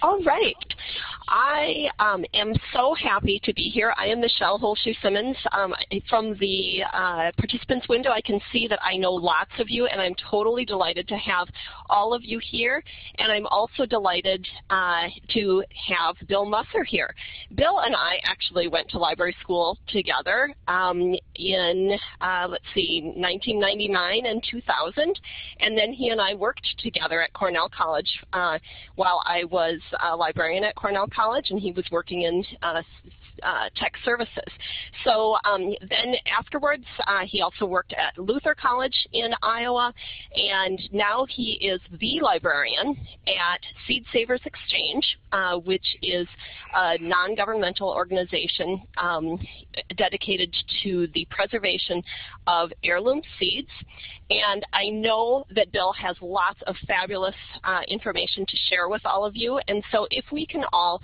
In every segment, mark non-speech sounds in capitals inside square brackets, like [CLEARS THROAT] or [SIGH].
All right. I um, am so happy to be here. I am Michelle Holschuh Simmons. Um, from the uh, participants window, I can see that I know lots of you, and I'm totally delighted to have all of you here. And I'm also delighted uh, to have Bill Musser here. Bill and I actually went to library school together um, in, uh, let's see, 1999 and 2000. And then he and I worked together at Cornell College uh, while I was a librarian at Cornell College, and he was working in uh, uh, tech services. So um, then afterwards, uh, he also worked at Luther College in Iowa, and now he is the librarian at Seed Savers Exchange, uh, which is a non-governmental organization um, dedicated to the preservation of heirloom seeds. And I know that Bill has lots of fabulous uh, information to share with all of you, and so if we can all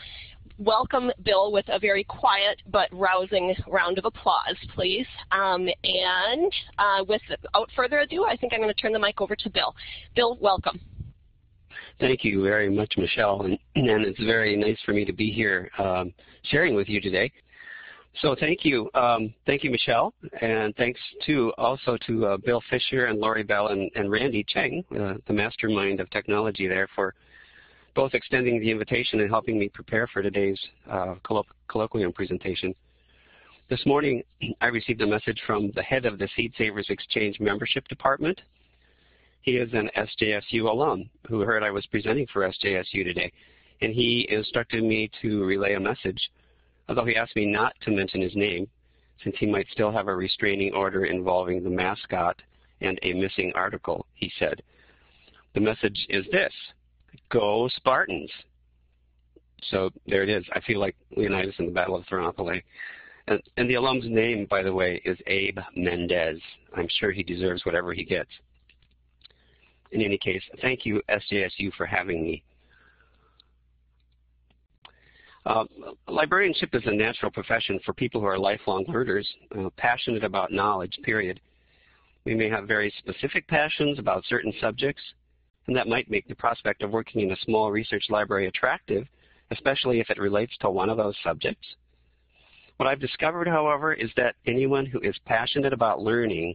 welcome Bill with a very quiet but rousing round of applause, please. Um, and uh, without further ado, I think I'm going to turn the mic over to Bill. Bill, welcome. Thank you very much, Michelle, and, and it's very nice for me to be here um, sharing with you today. So thank you, um, thank you, Michelle, and thanks to also to uh, Bill Fisher and Lori Bell and, and Randy Cheng, uh, the mastermind of technology there, for both extending the invitation and helping me prepare for today's uh, colloquium presentation. This morning, I received a message from the head of the Seed Savers Exchange membership department. He is an SJSU alum who heard I was presenting for SJSU today, and he instructed me to relay a message, although he asked me not to mention his name, since he might still have a restraining order involving the mascot and a missing article, he said. The message is this. Go Spartans. So there it is. I feel like Leonidas in the Battle of Thermopylae. And, and the alum's name, by the way, is Abe Mendez. I'm sure he deserves whatever he gets. In any case, thank you, SJSU, for having me. Uh, librarianship is a natural profession for people who are lifelong learners, uh, passionate about knowledge, period. We may have very specific passions about certain subjects, and that might make the prospect of working in a small research library attractive, especially if it relates to one of those subjects. What I've discovered, however, is that anyone who is passionate about learning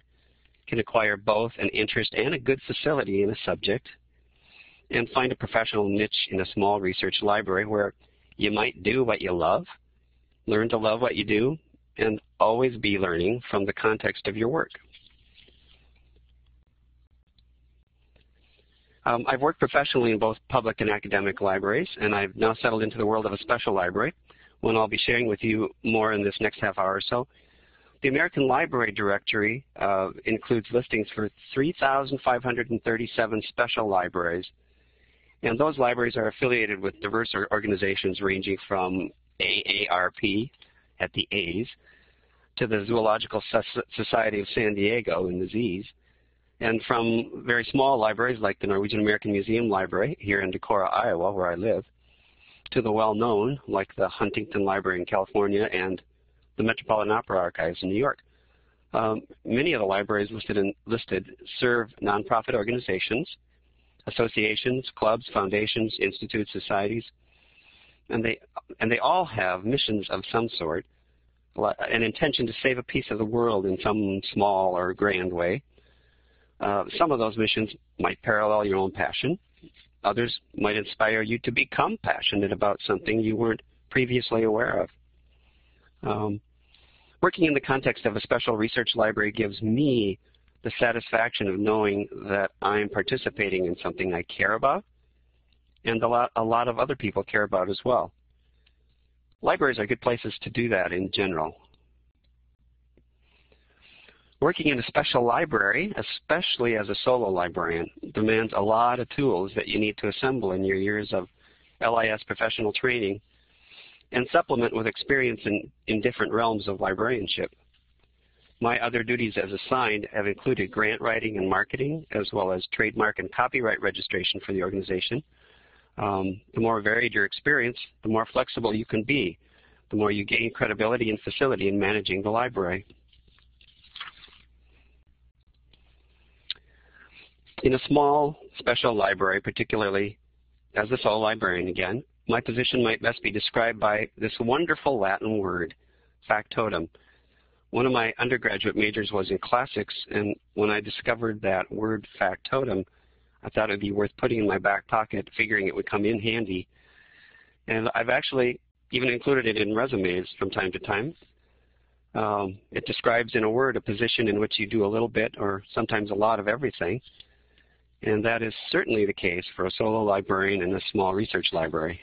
can acquire both an interest and a good facility in a subject and find a professional niche in a small research library where you might do what you love, learn to love what you do, and always be learning from the context of your work. Um, I've worked professionally in both public and academic libraries, and I've now settled into the world of a special library, one I'll be sharing with you more in this next half hour or so. The American Library Directory uh, includes listings for 3,537 special libraries, and those libraries are affiliated with diverse organizations ranging from AARP at the A's to the Zoological Society of San Diego in the Z's, and from very small libraries like the Norwegian American Museum Library here in Decorah, Iowa, where I live, to the well-known like the Huntington Library in California and the Metropolitan Opera Archives in New York. Um, many of the libraries listed, in, listed serve nonprofit organizations, associations, clubs, foundations, institutes, societies, and they, and they all have missions of some sort, an intention to save a piece of the world in some small or grand way, uh, some of those missions might parallel your own passion. Others might inspire you to become passionate about something you weren't previously aware of. Um, working in the context of a special research library gives me the satisfaction of knowing that I'm participating in something I care about and a lot, a lot of other people care about as well. Libraries are good places to do that in general. Working in a special library, especially as a solo librarian, demands a lot of tools that you need to assemble in your years of LIS professional training and supplement with experience in, in different realms of librarianship. My other duties as assigned have included grant writing and marketing, as well as trademark and copyright registration for the organization. Um, the more varied your experience, the more flexible you can be, the more you gain credibility and facility in managing the library. In a small special library, particularly as a sole librarian again, my position might best be described by this wonderful Latin word, factotum. One of my undergraduate majors was in classics, and when I discovered that word factotum, I thought it would be worth putting in my back pocket, figuring it would come in handy. And I've actually even included it in resumes from time to time. Um, it describes in a word a position in which you do a little bit or sometimes a lot of everything. And that is certainly the case for a solo librarian in a small research library.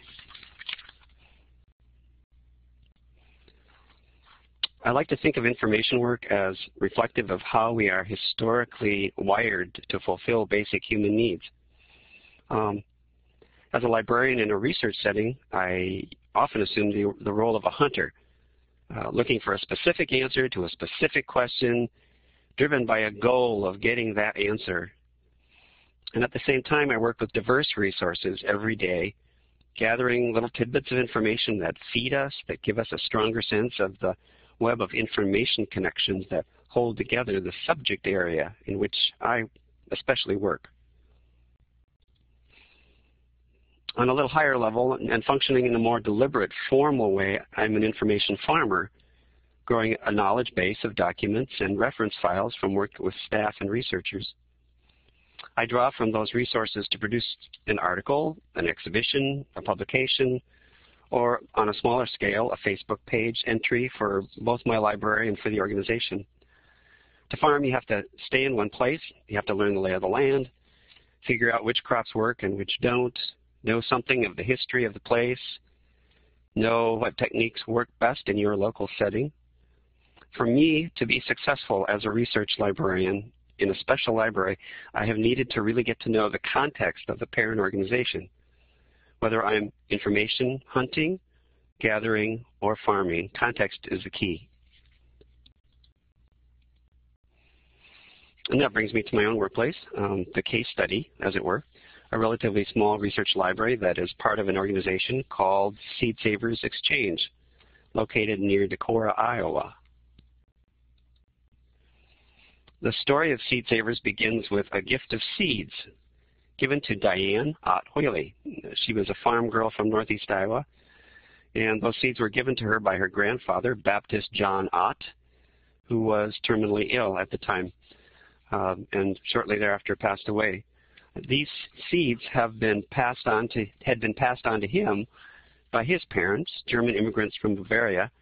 I like to think of information work as reflective of how we are historically wired to fulfill basic human needs. Um, as a librarian in a research setting, I often assume the, the role of a hunter, uh, looking for a specific answer to a specific question, driven by a goal of getting that answer. And at the same time, I work with diverse resources every day, gathering little tidbits of information that feed us, that give us a stronger sense of the web of information connections that hold together the subject area in which I especially work. On a little higher level and functioning in a more deliberate, formal way, I'm an information farmer, growing a knowledge base of documents and reference files from work with staff and researchers. I draw from those resources to produce an article, an exhibition, a publication, or on a smaller scale, a Facebook page entry for both my library and for the organization. To farm, you have to stay in one place. You have to learn the lay of the land, figure out which crops work and which don't, know something of the history of the place, know what techniques work best in your local setting. For me to be successful as a research librarian in a special library, I have needed to really get to know the context of the parent organization. Whether I'm information hunting, gathering, or farming, context is the key. And that brings me to my own workplace, um, the case study, as it were, a relatively small research library that is part of an organization called Seed Savers Exchange, located near Decorah, Iowa. The story of Seed Savers begins with a gift of seeds given to Diane Ott Whaley. She was a farm girl from northeast Iowa, and those seeds were given to her by her grandfather, Baptist John Ott, who was terminally ill at the time um, and shortly thereafter passed away. These seeds have been passed on to had been passed on to him by his parents, German immigrants from Bavaria,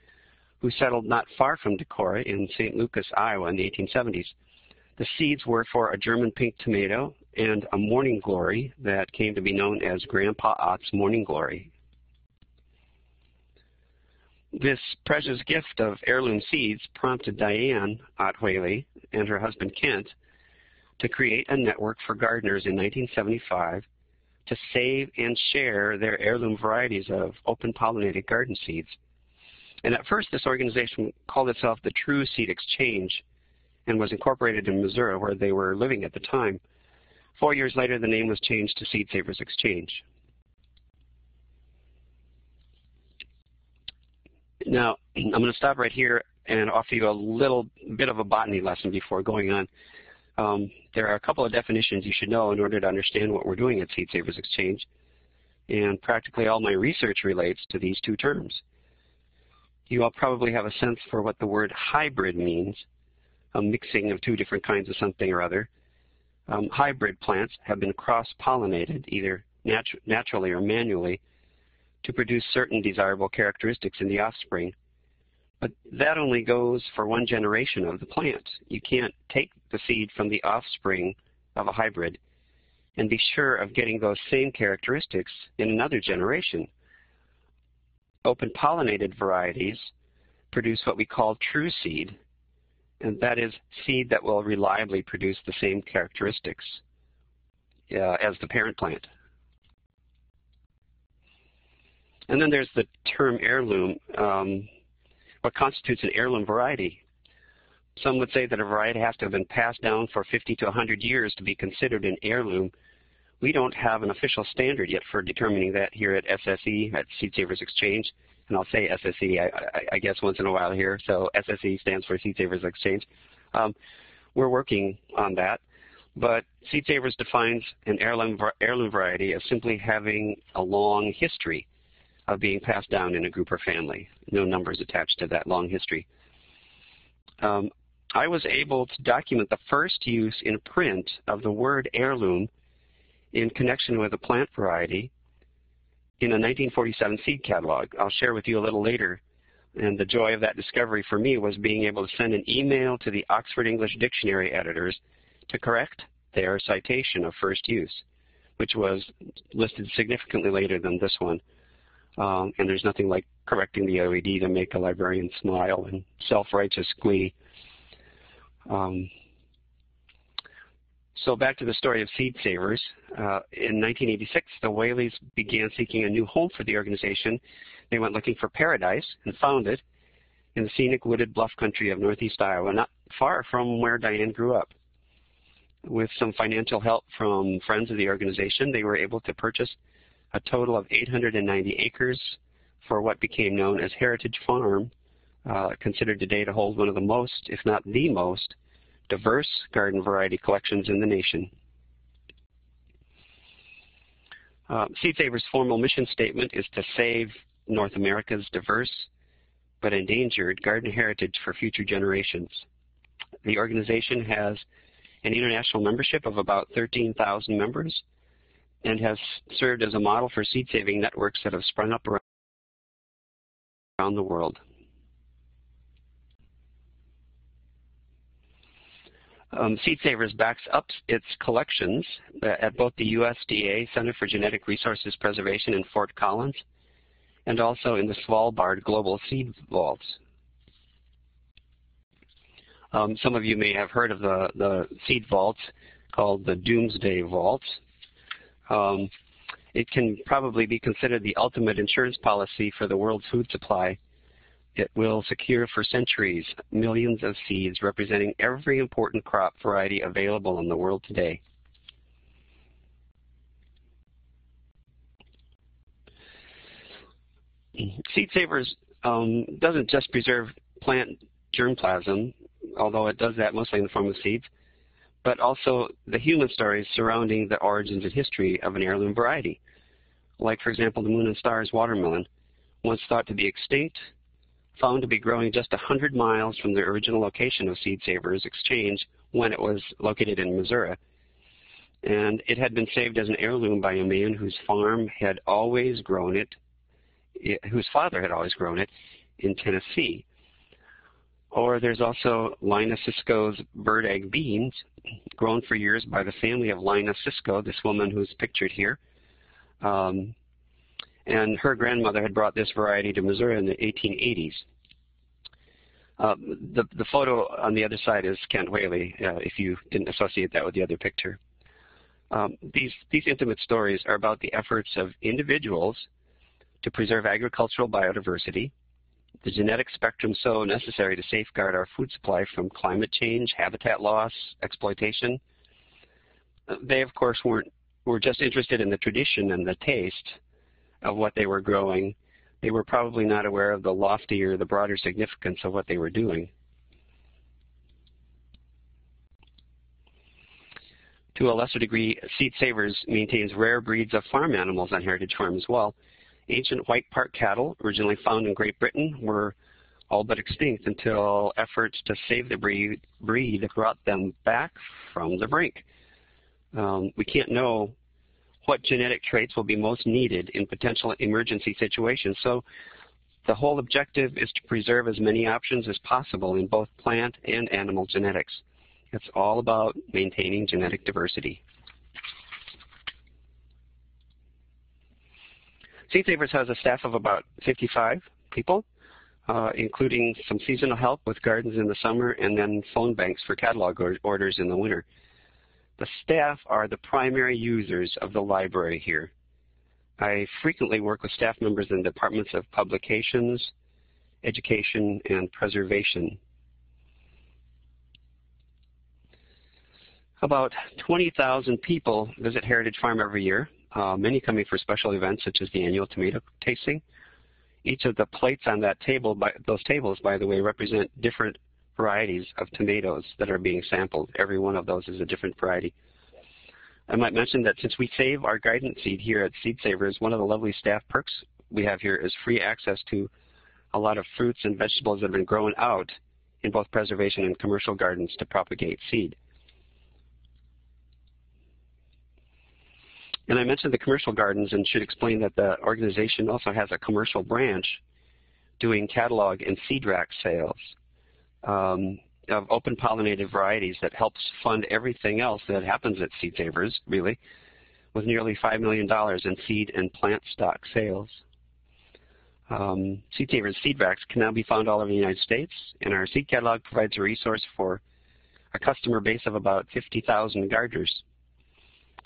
who settled not far from Decorah in St. Lucas, Iowa in the 1870s. The seeds were for a German pink tomato and a morning glory that came to be known as Grandpa Ott's morning glory. This precious gift of heirloom seeds prompted Diane Ott Whaley and her husband Kent to create a network for gardeners in 1975 to save and share their heirloom varieties of open pollinated garden seeds. And at first this organization called itself the True Seed Exchange and was incorporated in Missouri where they were living at the time. Four years later, the name was changed to Seed Savers Exchange. Now, I'm going to stop right here and offer you a little bit of a botany lesson before going on. Um, there are a couple of definitions you should know in order to understand what we're doing at Seed Savers Exchange. And practically all my research relates to these two terms. You all probably have a sense for what the word hybrid means, a mixing of two different kinds of something or other. Um, hybrid plants have been cross-pollinated, either natu naturally or manually, to produce certain desirable characteristics in the offspring. But that only goes for one generation of the plant. You can't take the seed from the offspring of a hybrid and be sure of getting those same characteristics in another generation. Open pollinated varieties produce what we call true seed, and that is seed that will reliably produce the same characteristics uh, as the parent plant. And then there's the term heirloom. Um, what constitutes an heirloom variety? Some would say that a variety has to have been passed down for 50 to 100 years to be considered an heirloom. We don't have an official standard yet for determining that here at SSE, at Seed Savers Exchange and I'll say SSE, I, I, I, guess, once in a while here. So SSE stands for Seed Savers Exchange. Um, we're working on that. But Seed Savers defines an heirloom, heirloom variety as simply having a long history. of being passed down in a group or family. No numbers attached to that long history. Um, I was able to document the first use in print of the word heirloom in connection with a plant variety in a 1947 seed catalog. I'll share with you a little later. And the joy of that discovery for me was being able to send an email to the Oxford English Dictionary editors to correct their citation of first use, which was listed significantly later than this one. Um, and there's nothing like correcting the OED to make a librarian smile and self-righteous glee. Um, so back to the story of Seed Savers. Uh, in 1986, the Whaleys began seeking a new home for the organization. They went looking for paradise and found it in the scenic wooded bluff country of northeast Iowa, not far from where Diane grew up. With some financial help from friends of the organization, they were able to purchase a total of 890 acres for what became known as Heritage Farm, uh, considered today to hold one of the most, if not the most, diverse garden variety collections in the nation. Uh, Seed Savers' formal mission statement is to save North America's diverse but endangered garden heritage for future generations. The organization has an international membership of about 13,000 members and has served as a model for seed saving networks that have sprung up around the world. Um, Seed Savers backs up its collections at both the USDA Center for Genetic Resources Preservation in Fort Collins and also in the Svalbard Global Seed Vaults. Um, some of you may have heard of the, the seed vaults called the Doomsday Vault. Um, it can probably be considered the ultimate insurance policy for the world's food supply. It will secure for centuries millions of seeds representing every important crop variety available in the world today. Seed Savers um, doesn't just preserve plant germplasm, although it does that mostly in the form of seeds, but also the human stories surrounding the origins and history of an heirloom variety. Like, for example, the Moon and Stars watermelon, once thought to be extinct, found to be growing just 100 miles from the original location of Seed Savers Exchange when it was located in Missouri. And it had been saved as an heirloom by a man whose farm had always grown it, whose father had always grown it in Tennessee. Or there's also Lina Cisco's bird egg beans, grown for years by the family of Lina Cisco, this woman who's pictured here. Um, and her grandmother had brought this variety to Missouri in the 1880s. Uh, the, the photo on the other side is Kent Whaley, uh, if you didn't associate that with the other picture. Um, these, these intimate stories are about the efforts of individuals to preserve agricultural biodiversity, the genetic spectrum so necessary to safeguard our food supply from climate change, habitat loss, exploitation. Uh, they, of course, weren't were just interested in the tradition and the taste of what they were growing. They were probably not aware of the loftier, the broader significance of what they were doing. To a lesser degree, Seed Savers maintains rare breeds of farm animals on Heritage Farm as well. Ancient white Park cattle, originally found in Great Britain, were all but extinct until efforts to save the breed, breed brought them back from the brink. Um, we can't know what genetic traits will be most needed in potential emergency situations. So the whole objective is to preserve as many options as possible in both plant and animal genetics. It's all about maintaining genetic diversity. Seed Savers has a staff of about 55 people, uh, including some seasonal help with gardens in the summer and then phone banks for catalog or orders in the winter. The staff are the primary users of the library here. I frequently work with staff members in departments of publications, education, and preservation. About 20,000 people visit Heritage Farm every year uh, many coming for special events such as the annual tomato tasting. Each of the plates on that table, by, those tables, by the way, represent different varieties of tomatoes that are being sampled. Every one of those is a different variety. I might mention that since we save our guidance seed here at Seed Savers, one of the lovely staff perks we have here is free access to a lot of fruits and vegetables that have been grown out in both preservation and commercial gardens to propagate seed. And I mentioned the commercial gardens and should explain that the organization also has a commercial branch doing catalog and seed rack sales um, of open pollinated varieties that helps fund everything else that happens at Seed Savers, really, with nearly $5 million in seed and plant stock sales. Um, seed Savers seed racks can now be found all over the United States, and our seed catalog provides a resource for a customer base of about 50,000 gardeners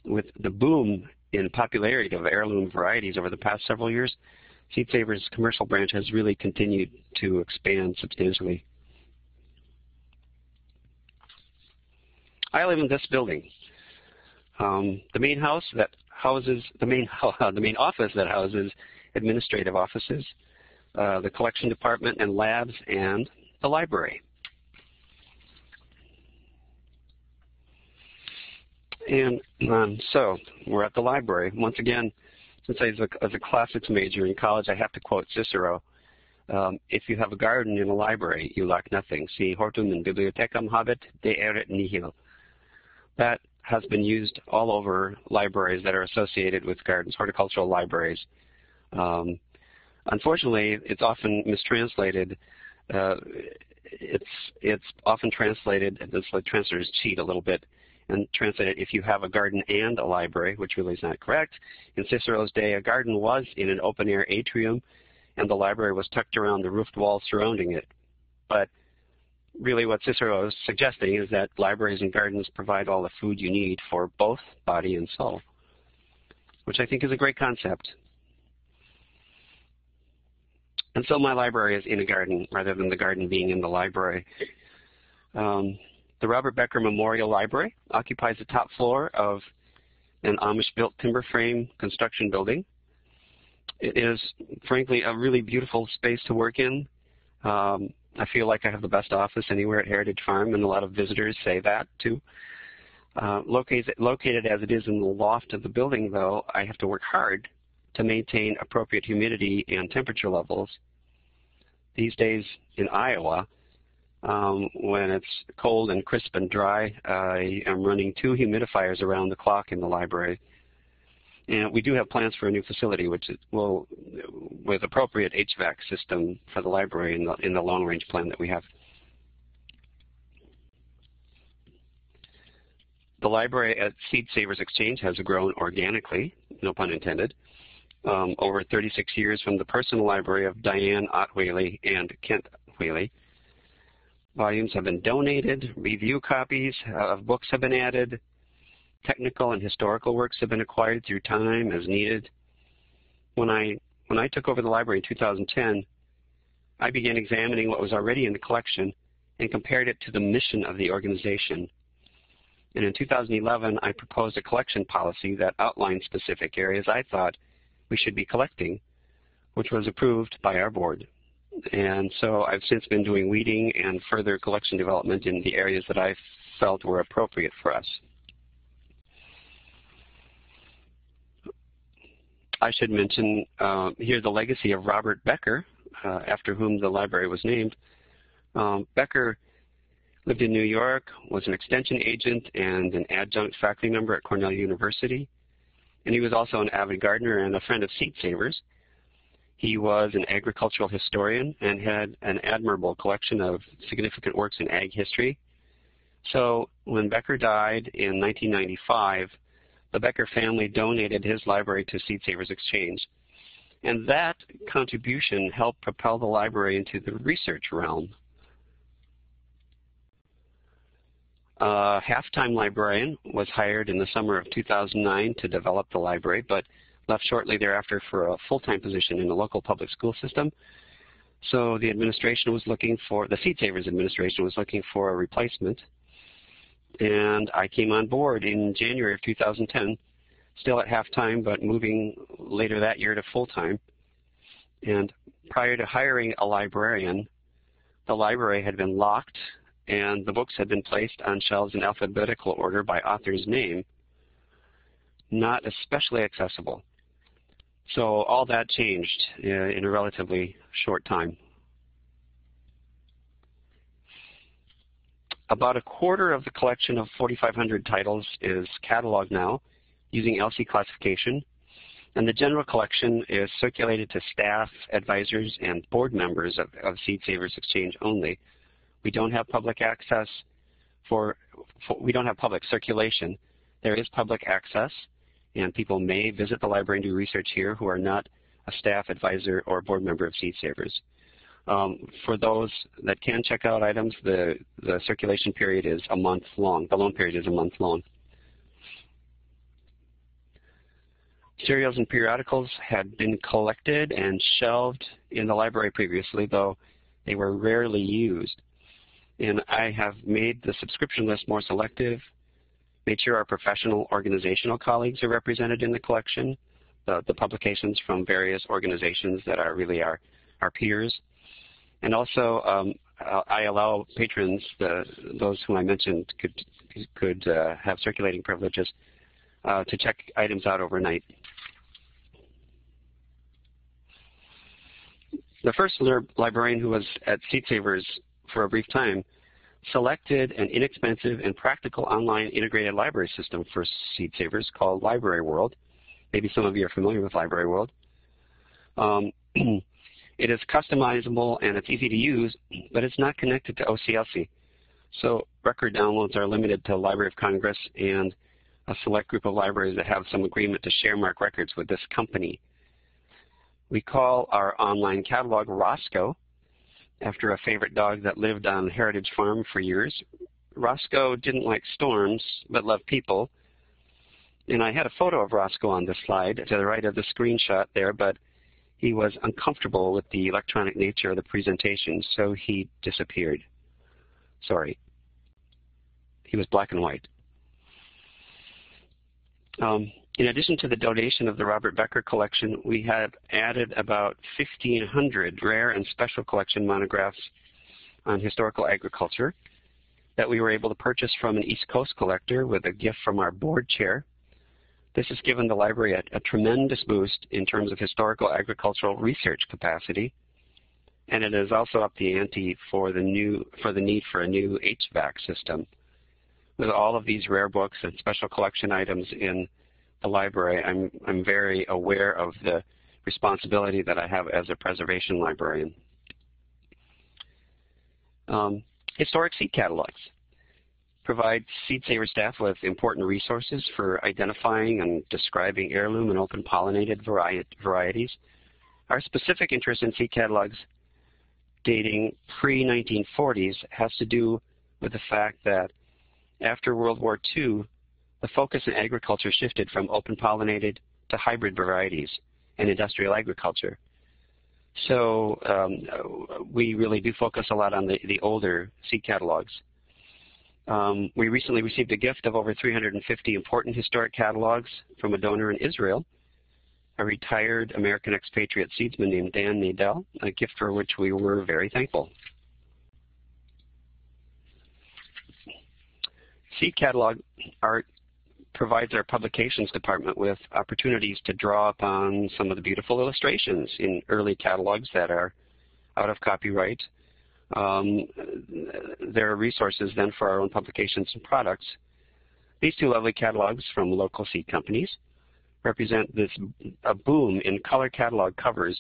with the boom in popularity of heirloom varieties over the past several years, Seed Savers commercial branch has really continued to expand substantially. I live in this building. Um, the main house that houses the main [LAUGHS] the main office that houses administrative offices, uh, the collection department and labs, and the library. And um, so we're at the library. Once again, since I was a, as a classics major in college, I have to quote Cicero. Um, if you have a garden in a library, you lack nothing. Si hortum in bibliothecam habet, de erit nihil. That has been used all over libraries that are associated with gardens, horticultural libraries. Um, unfortunately, it's often mistranslated. Uh, it's it's often translated, and the translators cheat a little bit and translate it if you have a garden and a library, which really is not correct. In Cicero's day, a garden was in an open-air atrium, and the library was tucked around the roofed wall surrounding it. But really what Cicero is suggesting is that libraries and gardens provide all the food you need for both body and soul, which I think is a great concept. And so my library is in a garden rather than the garden being in the library. Um, the Robert Becker Memorial Library occupies the top floor of an Amish-built timber frame construction building. It is, frankly, a really beautiful space to work in. Um, I feel like I have the best office anywhere at Heritage Farm, and a lot of visitors say that too. Uh, located, located as it is in the loft of the building, though, I have to work hard to maintain appropriate humidity and temperature levels. These days in Iowa, um, when it's cold and crisp and dry, I am running two humidifiers around the clock in the library. And we do have plans for a new facility, which will, with appropriate HVAC system for the library in the, in the long-range plan that we have. The library at Seed Savers Exchange has grown organically, no pun intended, um, over 36 years from the personal library of Diane Ott Whaley and Kent Whaley. Volumes have been donated, review copies of books have been added, technical and historical works have been acquired through time as needed. When I, when I took over the library in 2010, I began examining what was already in the collection and compared it to the mission of the organization. And in 2011, I proposed a collection policy that outlined specific areas I thought we should be collecting, which was approved by our board. And so I've since been doing weeding and further collection development in the areas that I felt were appropriate for us. I should mention uh, here the legacy of Robert Becker, uh, after whom the library was named. Um, Becker lived in New York, was an extension agent and an adjunct faculty member at Cornell University. And he was also an avid gardener and a friend of Seed Savers. He was an agricultural historian and had an admirable collection of significant works in ag history. So when Becker died in 1995, the Becker family donated his library to Seed Savers Exchange. And that contribution helped propel the library into the research realm. A half-time librarian was hired in the summer of 2009 to develop the library, but left shortly thereafter for a full-time position in the local public school system. So the administration was looking for, the Seed Savers administration was looking for a replacement. And I came on board in January of 2010, still at half-time, but moving later that year to full-time. And prior to hiring a librarian, the library had been locked and the books had been placed on shelves in alphabetical order by author's name, not especially accessible. So all that changed uh, in a relatively short time. About a quarter of the collection of 4,500 titles is cataloged now using LC classification, and the general collection is circulated to staff, advisors, and board members of, of Seed Savers Exchange only. We don't have public access for, for, we don't have public circulation. There is public access, and people may visit the library and do research here who are not a staff, advisor, or board member of Seed Savers. Um, for those that can check out items, the, the circulation period is a month long. The loan period is a month long. Serials and periodicals had been collected and shelved in the library previously, though they were rarely used. And I have made the subscription list more selective, made sure our professional organizational colleagues are represented in the collection, the, the publications from various organizations that are really our, our peers, and also, um, I allow patrons, the, those whom I mentioned could, could uh, have circulating privileges, uh, to check items out overnight. The first librarian who was at Seed Savers for a brief time selected an inexpensive and practical online integrated library system for Seed Savers called Library World. Maybe some of you are familiar with Library World. Um, [CLEARS THROAT] It is customizable and it's easy to use, but it's not connected to OCLC. So record downloads are limited to Library of Congress and a select group of libraries that have some agreement to share MARC records with this company. We call our online catalog Roscoe, after a favorite dog that lived on Heritage Farm for years. Roscoe didn't like storms, but loved people. And I had a photo of Roscoe on this slide to the right of the screenshot there, but he was uncomfortable with the electronic nature of the presentation, so he disappeared. Sorry. He was black and white. Um, in addition to the donation of the Robert Becker collection, we have added about 1,500 rare and special collection monographs on historical agriculture that we were able to purchase from an East Coast collector with a gift from our board chair. This has given the library a, a tremendous boost in terms of historical agricultural research capacity, and it has also upped the ante for the new for the need for a new HVAC system. With all of these rare books and special collection items in the library, I'm I'm very aware of the responsibility that I have as a preservation librarian. Um, historic seed catalogs provide seed saver staff with important resources for identifying and describing heirloom and open pollinated varieties. Our specific interest in seed catalogs dating pre-1940s has to do with the fact that after World War II, the focus in agriculture shifted from open pollinated to hybrid varieties and industrial agriculture. So um, we really do focus a lot on the, the older seed catalogs. Um, we recently received a gift of over 350 important historic catalogs from a donor in Israel, a retired American expatriate seedsman named Dan Nadel, a gift for which we were very thankful. Seed Catalog Art provides our publications department with opportunities to draw upon some of the beautiful illustrations in early catalogs that are out of copyright um, there are resources then for our own publications and products. These two lovely catalogs from local seed companies represent this a boom in color catalog covers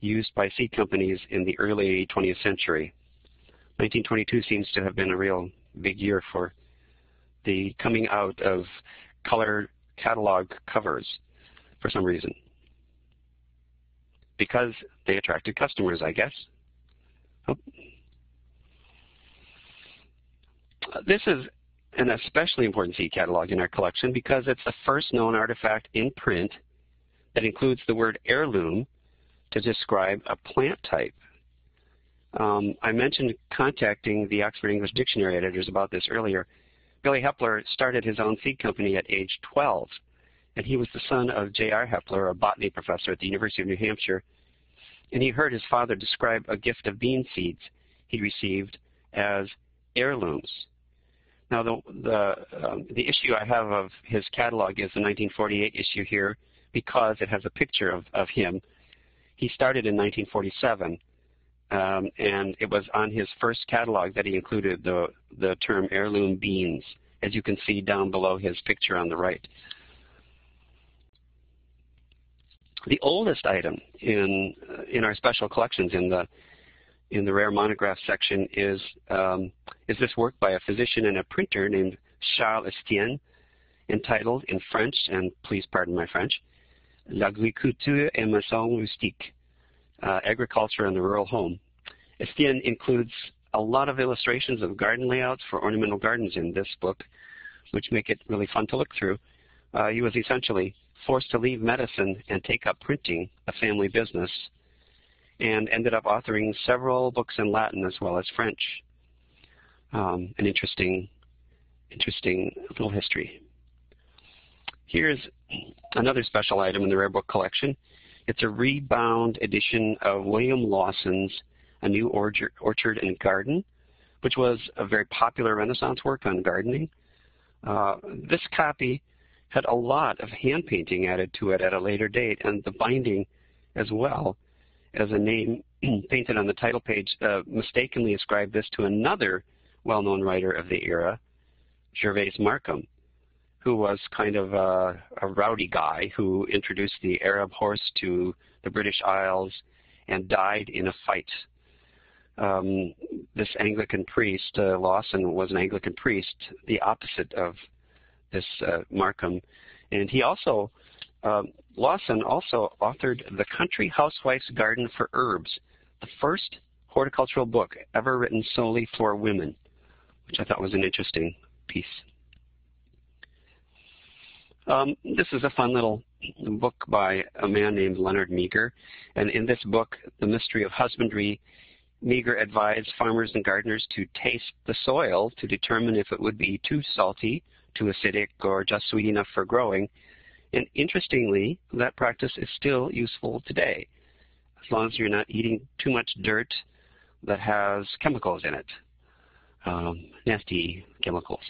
used by seed companies in the early 20th century. 1922 seems to have been a real big year for the coming out of color catalog covers for some reason. Because they attracted customers, I guess. This is an especially important seed catalog in our collection because it's the first known artifact in print that includes the word heirloom to describe a plant type. Um, I mentioned contacting the Oxford English Dictionary editors about this earlier. Billy Hepler started his own seed company at age 12, and he was the son of J.R. Hepler, a botany professor at the University of New Hampshire, and he heard his father describe a gift of bean seeds he received as heirlooms. Now, the, the, um, the issue I have of his catalog is the 1948 issue here, because it has a picture of, of him. He started in 1947, um, and it was on his first catalog that he included the, the term heirloom beans, as you can see down below his picture on the right. The oldest item in, in our special collections in the in the rare monograph section is um, is this work by a physician and a printer named Charles Estienne, entitled in French, and please pardon my French, L'agriculture et maison rustique, uh, Agriculture and the Rural Home. Estienne includes a lot of illustrations of garden layouts for ornamental gardens in this book, which make it really fun to look through. Uh, he was essentially forced to leave medicine and take up printing, a family business, and ended up authoring several books in Latin as well as French. Um, an interesting, interesting little history. Here's another special item in the Rare Book collection. It's a rebound edition of William Lawson's A New Orchard, and Garden, which was a very popular Renaissance work on gardening. Uh, this copy had a lot of hand painting added to it at a later date, and the binding as well as a name [CLEARS THROAT] painted on the title page uh, mistakenly ascribed this to another well-known writer of the era, Gervase Markham, who was kind of a, a, rowdy guy who introduced the Arab horse to the British Isles and died in a fight. Um, this Anglican priest, uh, Lawson, was an Anglican priest, the opposite of this uh, Markham. And he also, um, Lawson also authored The Country Housewife's Garden for Herbs, the first horticultural book ever written solely for women, which I thought was an interesting piece. Um, this is a fun little book by a man named Leonard Meager. And in this book, The Mystery of Husbandry, Meager advised farmers and gardeners to taste the soil to determine if it would be too salty, too acidic, or just sweet enough for growing. And interestingly, that practice is still useful today, as long as you're not eating too much dirt that has chemicals in it, um, nasty chemicals.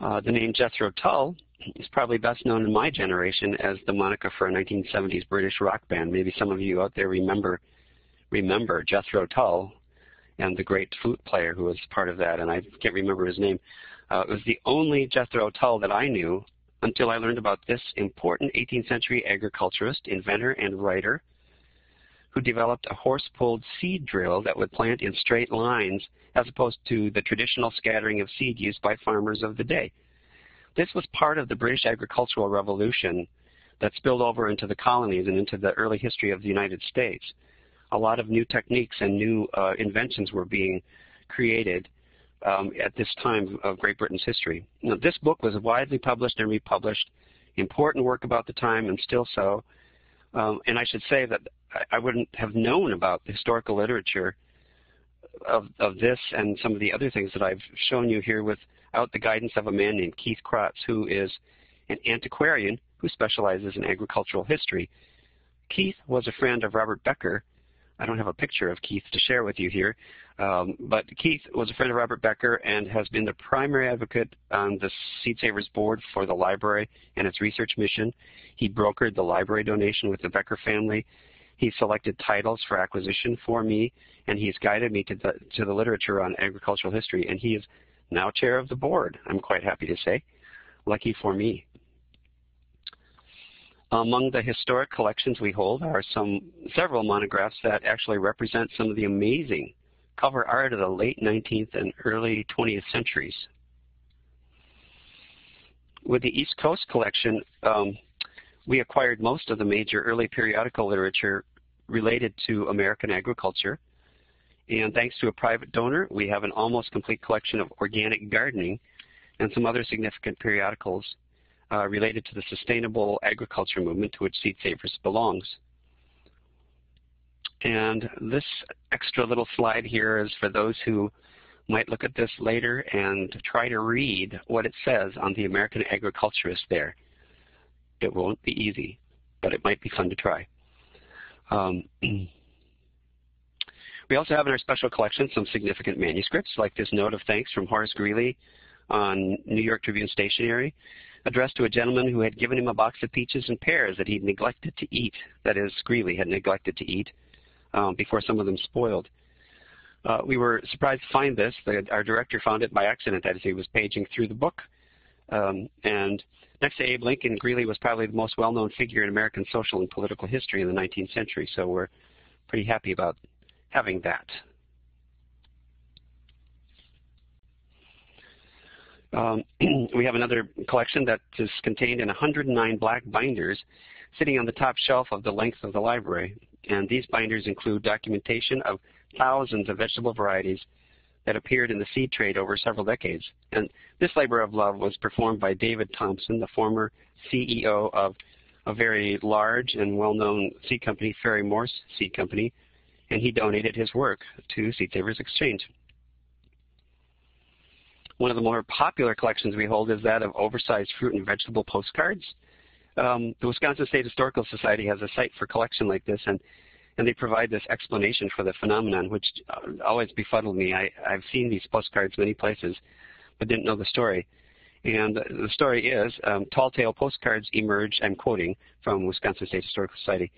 Uh, the name Jethro Tull is probably best known in my generation as the moniker for a 1970s British rock band. Maybe some of you out there remember remember Jethro Tull and the great flute player who was part of that, and I can't remember his name. Uh, it was the only Jethro Tull that I knew until I learned about this important 18th century agriculturist, inventor, and writer who developed a horse-pulled seed drill that would plant in straight lines as opposed to the traditional scattering of seed used by farmers of the day. This was part of the British agricultural revolution that spilled over into the colonies and into the early history of the United States. A lot of new techniques and new uh, inventions were being created um, at this time of Great Britain's history. Now, this book was widely published and republished, important work about the time and still so. Um, and I should say that I wouldn't have known about the historical literature of, of this and some of the other things that I've shown you here without the guidance of a man named Keith Crotz, who is an antiquarian who specializes in agricultural history. Keith was a friend of Robert Becker. I don't have a picture of Keith to share with you here, um, but Keith was a friend of Robert Becker and has been the primary advocate on the Seed Savers Board for the library and its research mission. He brokered the library donation with the Becker family he selected titles for acquisition for me, and he's guided me to the, to the literature on agricultural history, and he is now chair of the board, I'm quite happy to say. Lucky for me. Among the historic collections we hold are some several monographs that actually represent some of the amazing cover art of the late 19th and early 20th centuries. With the East Coast collection, um, we acquired most of the major early periodical literature related to American agriculture. And thanks to a private donor, we have an almost complete collection of organic gardening and some other significant periodicals uh, related to the sustainable agriculture movement to which Seed Savers belongs. And this extra little slide here is for those who might look at this later and try to read what it says on the American Agriculturist there. It won't be easy, but it might be fun to try. Um, [CLEARS THROAT] we also have in our special collection some significant manuscripts, like this note of thanks from Horace Greeley on New York Tribune Stationery. Addressed to a gentleman who had given him a box of peaches and pears that he'd neglected to eat, that is, Greeley had neglected to eat um, before some of them spoiled. Uh, we were surprised to find this. The, our director found it by accident as he was paging through the book. Um, and next to Abe Lincoln, Greeley was probably the most well-known figure in American social and political history in the 19th century, so we're pretty happy about having that. Um, [CLEARS THROAT] we have another collection that is contained in 109 black binders sitting on the top shelf of the length of the library. And these binders include documentation of thousands of vegetable varieties that appeared in the seed trade over several decades. And this labor of love was performed by David Thompson, the former CEO of a very large and well-known seed company, Ferry Morse Seed Company, and he donated his work to Seed Savers Exchange. One of the more popular collections we hold is that of oversized fruit and vegetable postcards. Um, the Wisconsin State Historical Society has a site for collection like this, and, and they provide this explanation for the phenomenon, which uh, always befuddled me. I, I've seen these postcards many places, but didn't know the story. And the story is, um, tall tale postcards emerged, I'm quoting from Wisconsin State Historical Society,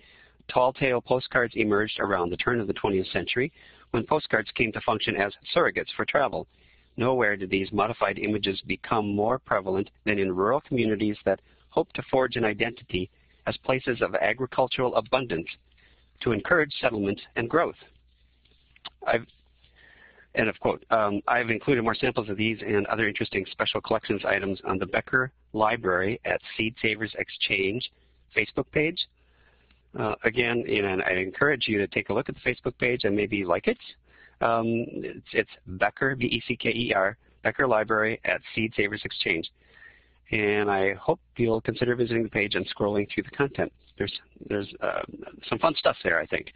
tall tale postcards emerged around the turn of the 20th century when postcards came to function as surrogates for travel. Nowhere did these modified images become more prevalent than in rural communities that hope to forge an identity as places of agricultural abundance to encourage settlement and growth. I've, end of quote. Um, I've included more samples of these and other interesting special collections items on the Becker Library at Seed Savers Exchange Facebook page. Uh, again, I encourage you to take a look at the Facebook page and maybe like it. Um, it's, it's, Becker, B-E-C-K-E-R, Becker Library at Seed Savers Exchange. And I hope you'll consider visiting the page and scrolling through the content. There's, there's uh, some fun stuff there, I think.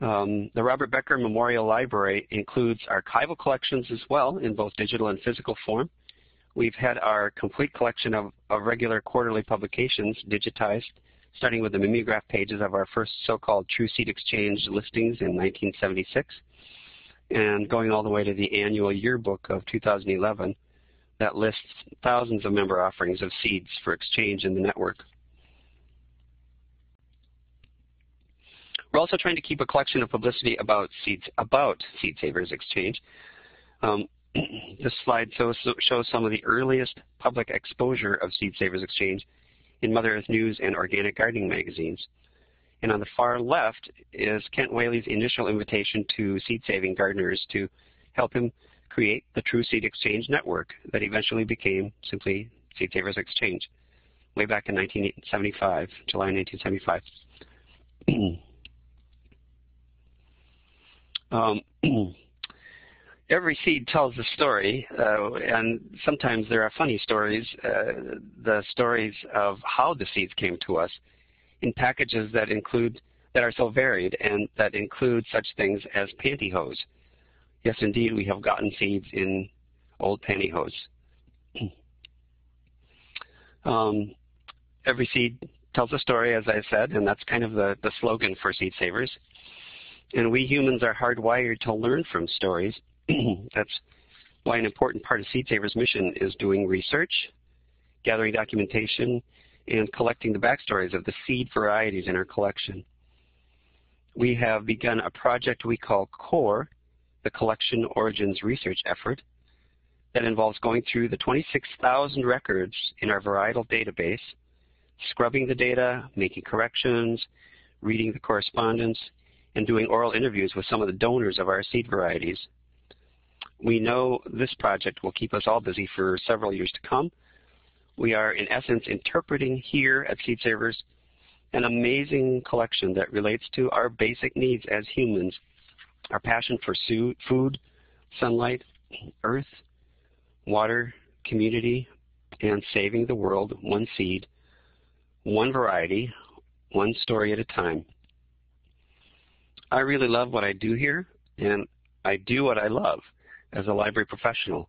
Um, the Robert Becker Memorial Library includes archival collections as well in both digital and physical form. We've had our complete collection of, of regular quarterly publications digitized starting with the mimeograph pages of our first so-called True Seed Exchange listings in 1976, and going all the way to the annual yearbook of 2011 that lists thousands of member offerings of seeds for exchange in the network. We're also trying to keep a collection of publicity about seeds about Seed Savers Exchange. Um, [CLEARS THROAT] this slide shows, shows some of the earliest public exposure of Seed Savers Exchange in Mother Earth News and Organic Gardening magazines. And on the far left is Kent Whaley's initial invitation to seed-saving gardeners to help him create the True Seed Exchange network that eventually became simply Seed Savers Exchange way back in 1975, July 1975. [CLEARS THROAT] um, [CLEARS THROAT] every seed tells a story, uh, and sometimes there are funny stories, uh, the stories of how the seeds came to us in packages that include that are so varied and that include such things as pantyhose. Yes, indeed, we have gotten seeds in old pantyhose. [CLEARS THROAT] um, every seed tells a story, as I said, and that's kind of the, the slogan for Seed Savers. And we humans are hardwired to learn from stories [CLEARS THROAT] That's why an important part of Seed Savers' mission is doing research, gathering documentation, and collecting the backstories of the seed varieties in our collection. We have begun a project we call CORE, the Collection Origins Research Effort, that involves going through the 26,000 records in our varietal database, scrubbing the data, making corrections, reading the correspondence, and doing oral interviews with some of the donors of our seed varieties. We know this project will keep us all busy for several years to come. We are, in essence, interpreting here at Seed Savers an amazing collection that relates to our basic needs as humans, our passion for food, sunlight, earth, water, community, and saving the world one seed, one variety, one story at a time. I really love what I do here, and I do what I love as a library professional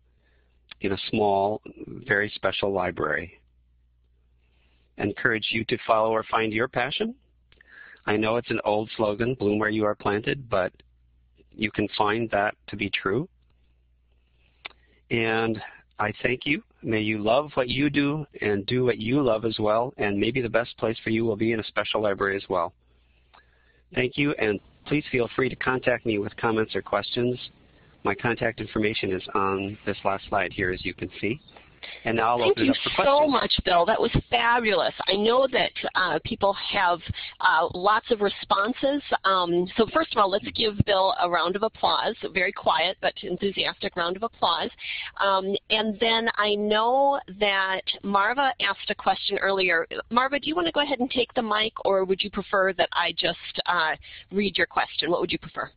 in a small, very special library. encourage you to follow or find your passion. I know it's an old slogan, bloom where you are planted, but you can find that to be true. And I thank you. May you love what you do and do what you love as well, and maybe the best place for you will be in a special library as well. Thank you, and please feel free to contact me with comments or questions. My contact information is on this last slide here, as you can see. And now I'll Thank open it up for questions. Thank you so much, Bill. That was fabulous. I know that uh, people have uh, lots of responses. Um, so first of all, let's give Bill a round of applause, a very quiet but enthusiastic round of applause. Um, and then I know that Marva asked a question earlier. Marva, do you want to go ahead and take the mic, or would you prefer that I just uh, read your question? What would you prefer?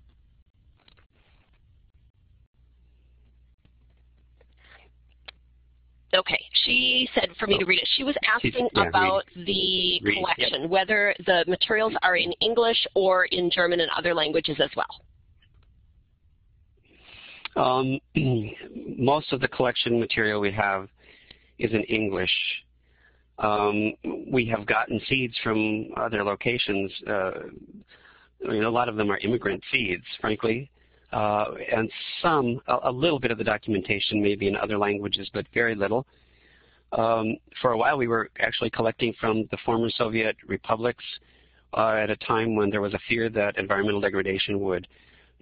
Okay, she said for me to read it. She was asking yeah, about read. the Read, collection, yep. whether the materials are in English or in German and other languages as well. Um, [CLEARS THROAT] most of the collection material we have is in English. Um, we have gotten seeds from other locations. Uh, I mean, a lot of them are immigrant seeds, frankly. Uh, and some, a, a, little bit of the documentation maybe in other languages, but very little. Um, for a while we were actually collecting from the former Soviet republics uh, at a time when there was a fear that environmental degradation would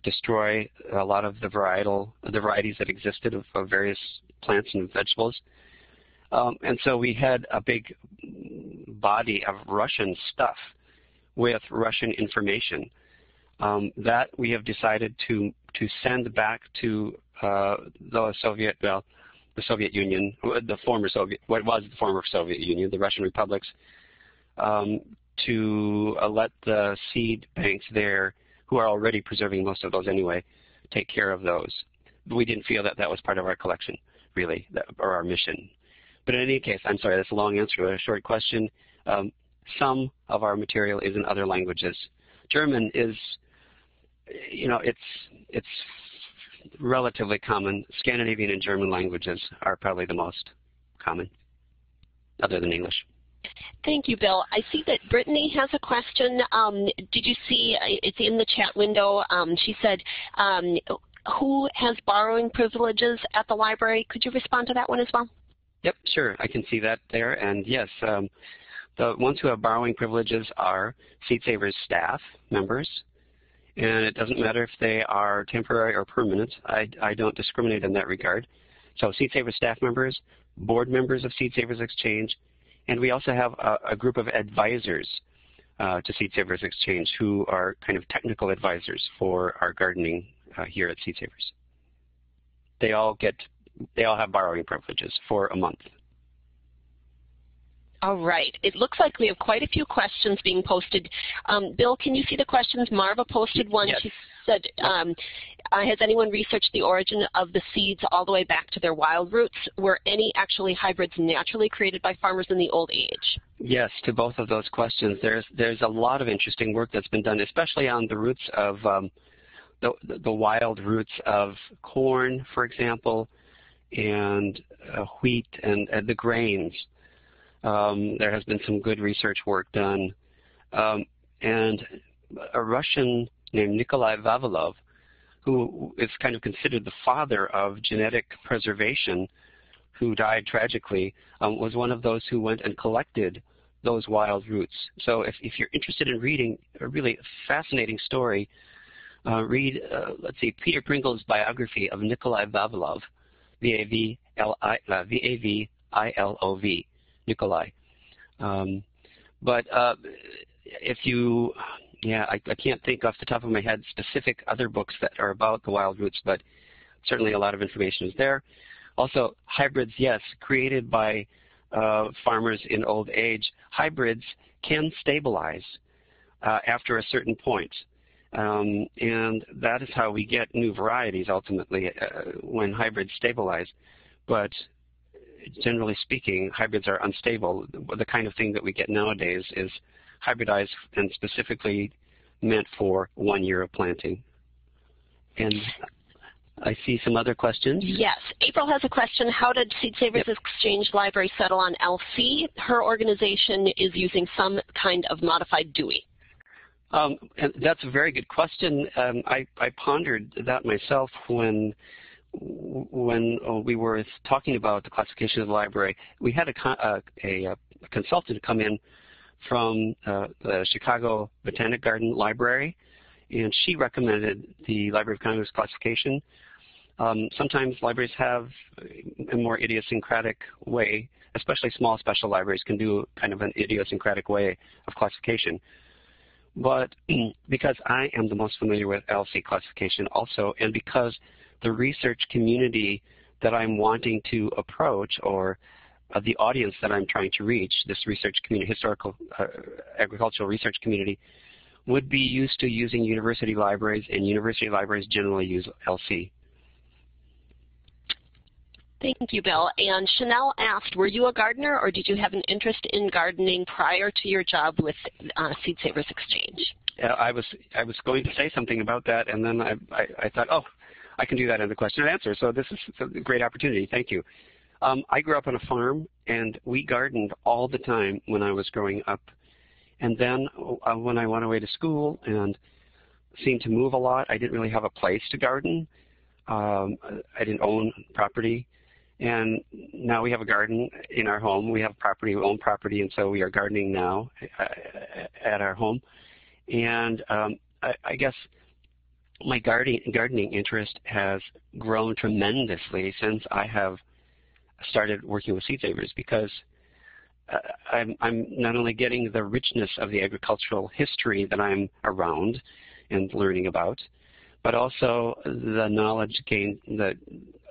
destroy a lot of the varietal, the varieties that existed of, of various plants and vegetables. Um, and so we had a big body of Russian stuff with Russian information um, that we have decided to to send back to uh, the Soviet, well, the Soviet Union, the former Soviet, what was the former Soviet Union, the Russian republics, um, to uh, let the seed banks there, who are already preserving most of those anyway, take care of those. We didn't feel that that was part of our collection, really, that, or our mission. But in any case, I'm sorry, that's a long answer to a short question. Um, some of our material is in other languages. German is you know, it's it's relatively common. Scandinavian and German languages are probably the most common, other than English. Thank you, Bill. I see that Brittany has a question. Um, did you see, uh, it's in the chat window, um, she said, um, who has borrowing privileges at the library? Could you respond to that one as well? Yep, sure. I can see that there. And yes, um, the ones who have borrowing privileges are Seed Savers staff members, and it doesn't matter if they are temporary or permanent. I, I don't discriminate in that regard. So Seed Savers staff members, board members of Seed Savers Exchange, and we also have a, a group of advisors uh, to Seed Savers Exchange who are kind of technical advisors for our gardening uh, here at Seed Savers. They all get, they all have borrowing privileges for a month. All right. It looks like we have quite a few questions being posted. Um, Bill, can you see the questions? Marva posted one. Yes. She said, um, uh, has anyone researched the origin of the seeds all the way back to their wild roots? Were any actually hybrids naturally created by farmers in the old age? Yes, to both of those questions. There's, there's a lot of interesting work that's been done, especially on the roots of um, the, the wild roots of corn, for example, and uh, wheat and, and the grains. Um, there has been some good research work done. Um, and a Russian named Nikolai Vavilov, who is kind of considered the father of genetic preservation, who died tragically, um, was one of those who went and collected those wild roots. So if, if you're interested in reading a really fascinating story, uh, read, uh, let's see, Peter Pringle's biography of Nikolai Vavilov, V-A-V-I-L-O-V. Nikolai. Um, but uh, if you, yeah, I, I, can't think off the top of my head specific other books that are about the wild roots, but certainly a lot of information is there. Also, hybrids, yes, created by uh, farmers in old age. Hybrids can stabilize uh, after a certain point. Um, and that is how we get new varieties ultimately uh, when hybrids stabilize. But generally speaking, hybrids are unstable. The kind of thing that we get nowadays is hybridized and specifically meant for one year of planting. And I see some other questions. Yes. April has a question. How did Seed Savers yep. Exchange Library settle on LC? Her organization is using some kind of modified Dewey. Um, and that's a very good question. Um, I, I pondered that myself when when uh, we were talking about the classification of the library, we had a, uh, a, a consultant come in from uh, the Chicago Botanic Garden Library, and she recommended the Library of Congress classification. Um, sometimes libraries have a more idiosyncratic way, especially small special libraries can do kind of an idiosyncratic way of classification. But [CLEARS THROAT] because I am the most familiar with LC classification also, and because the research community that I'm wanting to approach or uh, the audience that I'm trying to reach, this research community, historical uh, agricultural research community, would be used to using university libraries, and university libraries generally use LC. Thank you, Bill. And Chanel asked, were you a gardener or did you have an interest in gardening prior to your job with uh, Seed Savers Exchange? I was I was going to say something about that, and then I, I, I thought, oh, I can do that in the question and answer. So this is a great opportunity. Thank you. Um, I grew up on a farm, and we gardened all the time when I was growing up. And then uh, when I went away to school and seemed to move a lot, I didn't really have a place to garden. Um, I didn't own property. And now we have a garden in our home. We have property, we own property, and so we are gardening now uh, at our home. And um, I, I, guess my gardening, gardening interest has grown tremendously since I have started working with seed savers because uh, I'm, I'm not only getting the richness of the agricultural history that I'm around and learning about, but also the knowledge gained that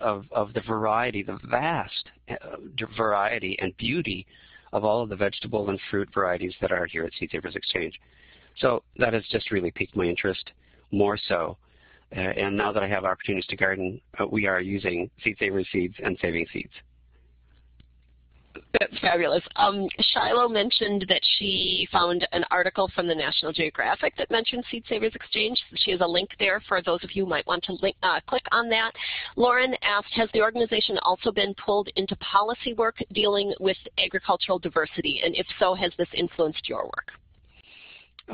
of, of the variety, the vast uh, variety and beauty of all of the vegetable and fruit varieties that are here at Seed Savers Exchange. So that has just really piqued my interest more so. Uh, and now that I have opportunities to garden, uh, we are using Seed Savers seeds and saving seeds. That's fabulous. Um, Shiloh mentioned that she found an article from the National Geographic that mentioned Seed Savers Exchange. She has a link there for those of you who might want to link, uh, click on that. Lauren asked, has the organization also been pulled into policy work dealing with agricultural diversity? And if so, has this influenced your work?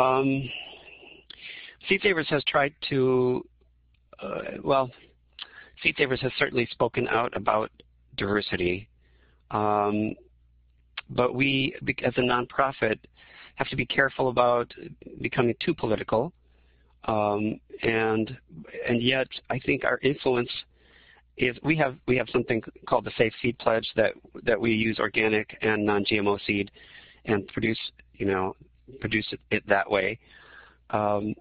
Um, Seed Savers has tried to, uh, well, Seed Savers has certainly spoken out about diversity um, but we, as a nonprofit, have to be careful about becoming too political. Um, and and yet, I think our influence is we have we have something called the Safe Seed Pledge that that we use organic and non-GMO seed and produce you know produce it, it that way. Um,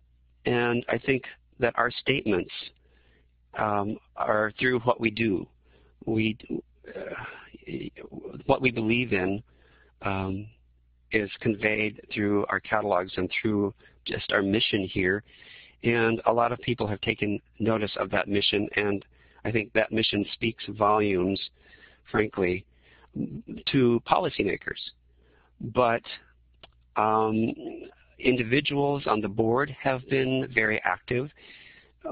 and I think that our statements um, are through what we do. We uh, what we believe in um, is conveyed through our catalogs and through just our mission here. And a lot of people have taken notice of that mission, and I think that mission speaks volumes, frankly, to policymakers. But um, individuals on the board have been very active,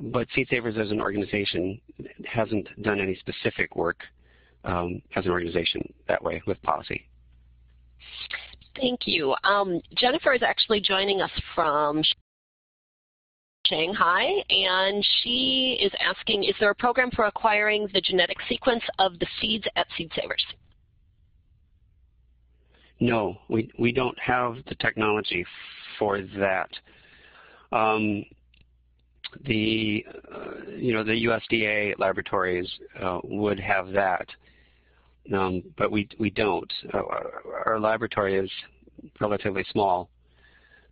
but Seed Savers as an organization hasn't done any specific work um, as an organization that way with policy. Thank you. Um, Jennifer is actually joining us from Shanghai, and she is asking, is there a program for acquiring the genetic sequence of the seeds at Seed Savers? No, we, we don't have the technology for that. Um, the, uh, you know, the USDA laboratories uh, would have that um, but we we don't. Uh, our laboratory is relatively small,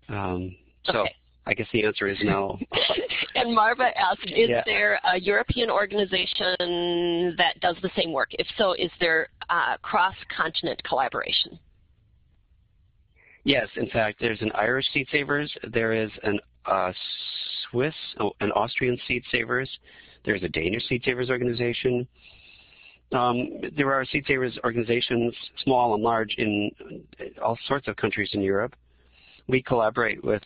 um, so okay. I guess the answer is no. [LAUGHS] and Marva asked, is yeah. there a European organization that does the same work? If so, is there uh, cross-continent collaboration? Yes, in fact, there's an Irish Seed Savers. There is an uh, Swiss, oh, an Austrian Seed Savers. There's a Danish Seed Savers organization. Um, there are seed savers organizations, small and large, in all sorts of countries in Europe. We collaborate with,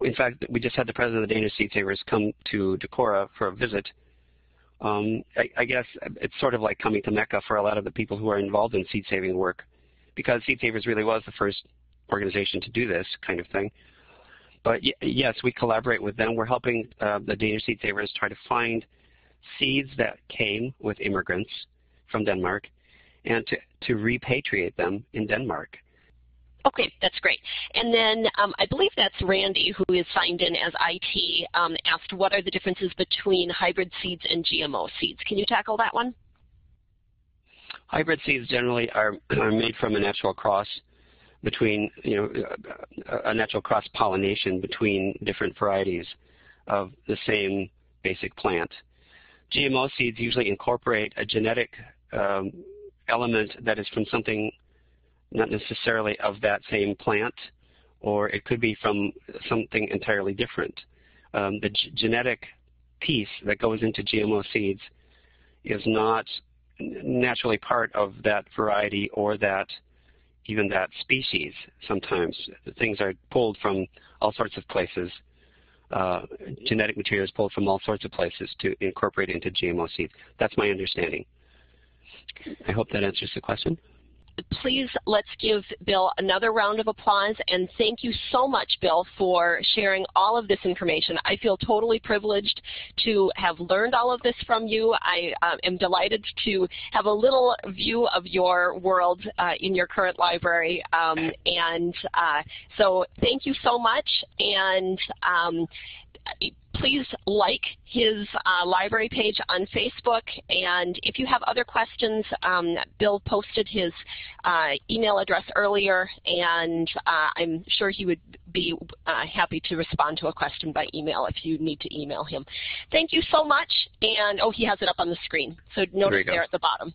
in fact, we just had the president of the Danish Seed Savers come to Decorah for a visit. Um, I, I, guess it's sort of like coming to Mecca for a lot of the people who are involved in seed saving work, because Seed Savers really was the first organization to do this kind of thing. But yes, we collaborate with them. We're helping uh, the Danish Seed Savers try to find seeds that came with immigrants from Denmark and to, to repatriate them in Denmark. Okay, that's great. And then um, I believe that's Randy, who is signed in as IT, um, asked what are the differences between hybrid seeds and GMO seeds. Can you tackle that one? Hybrid seeds generally are, [CLEARS THROAT] are made from a natural cross between, you know, a natural cross pollination between different varieties of the same basic plant. GMO seeds usually incorporate a genetic um, element that is from something not necessarily of that same plant, or it could be from something entirely different. Um, the genetic piece that goes into GMO seeds is not naturally part of that variety or that even that species sometimes. Things are pulled from all sorts of places. Uh, genetic material is pulled from all sorts of places to incorporate into GMO seeds. That's my understanding. I hope that answers the question please let's give Bill another round of applause and thank you so much, Bill, for sharing all of this information. I feel totally privileged to have learned all of this from you. I uh, am delighted to have a little view of your world uh, in your current library. Um, and uh, so thank you so much. And um, please like his uh, library page on Facebook. And if you have other questions, um, Bill posted his uh, email address earlier, and uh, I'm sure he would be uh, happy to respond to a question by email if you need to email him. Thank you so much. And, oh, he has it up on the screen. So notice there, there at the bottom.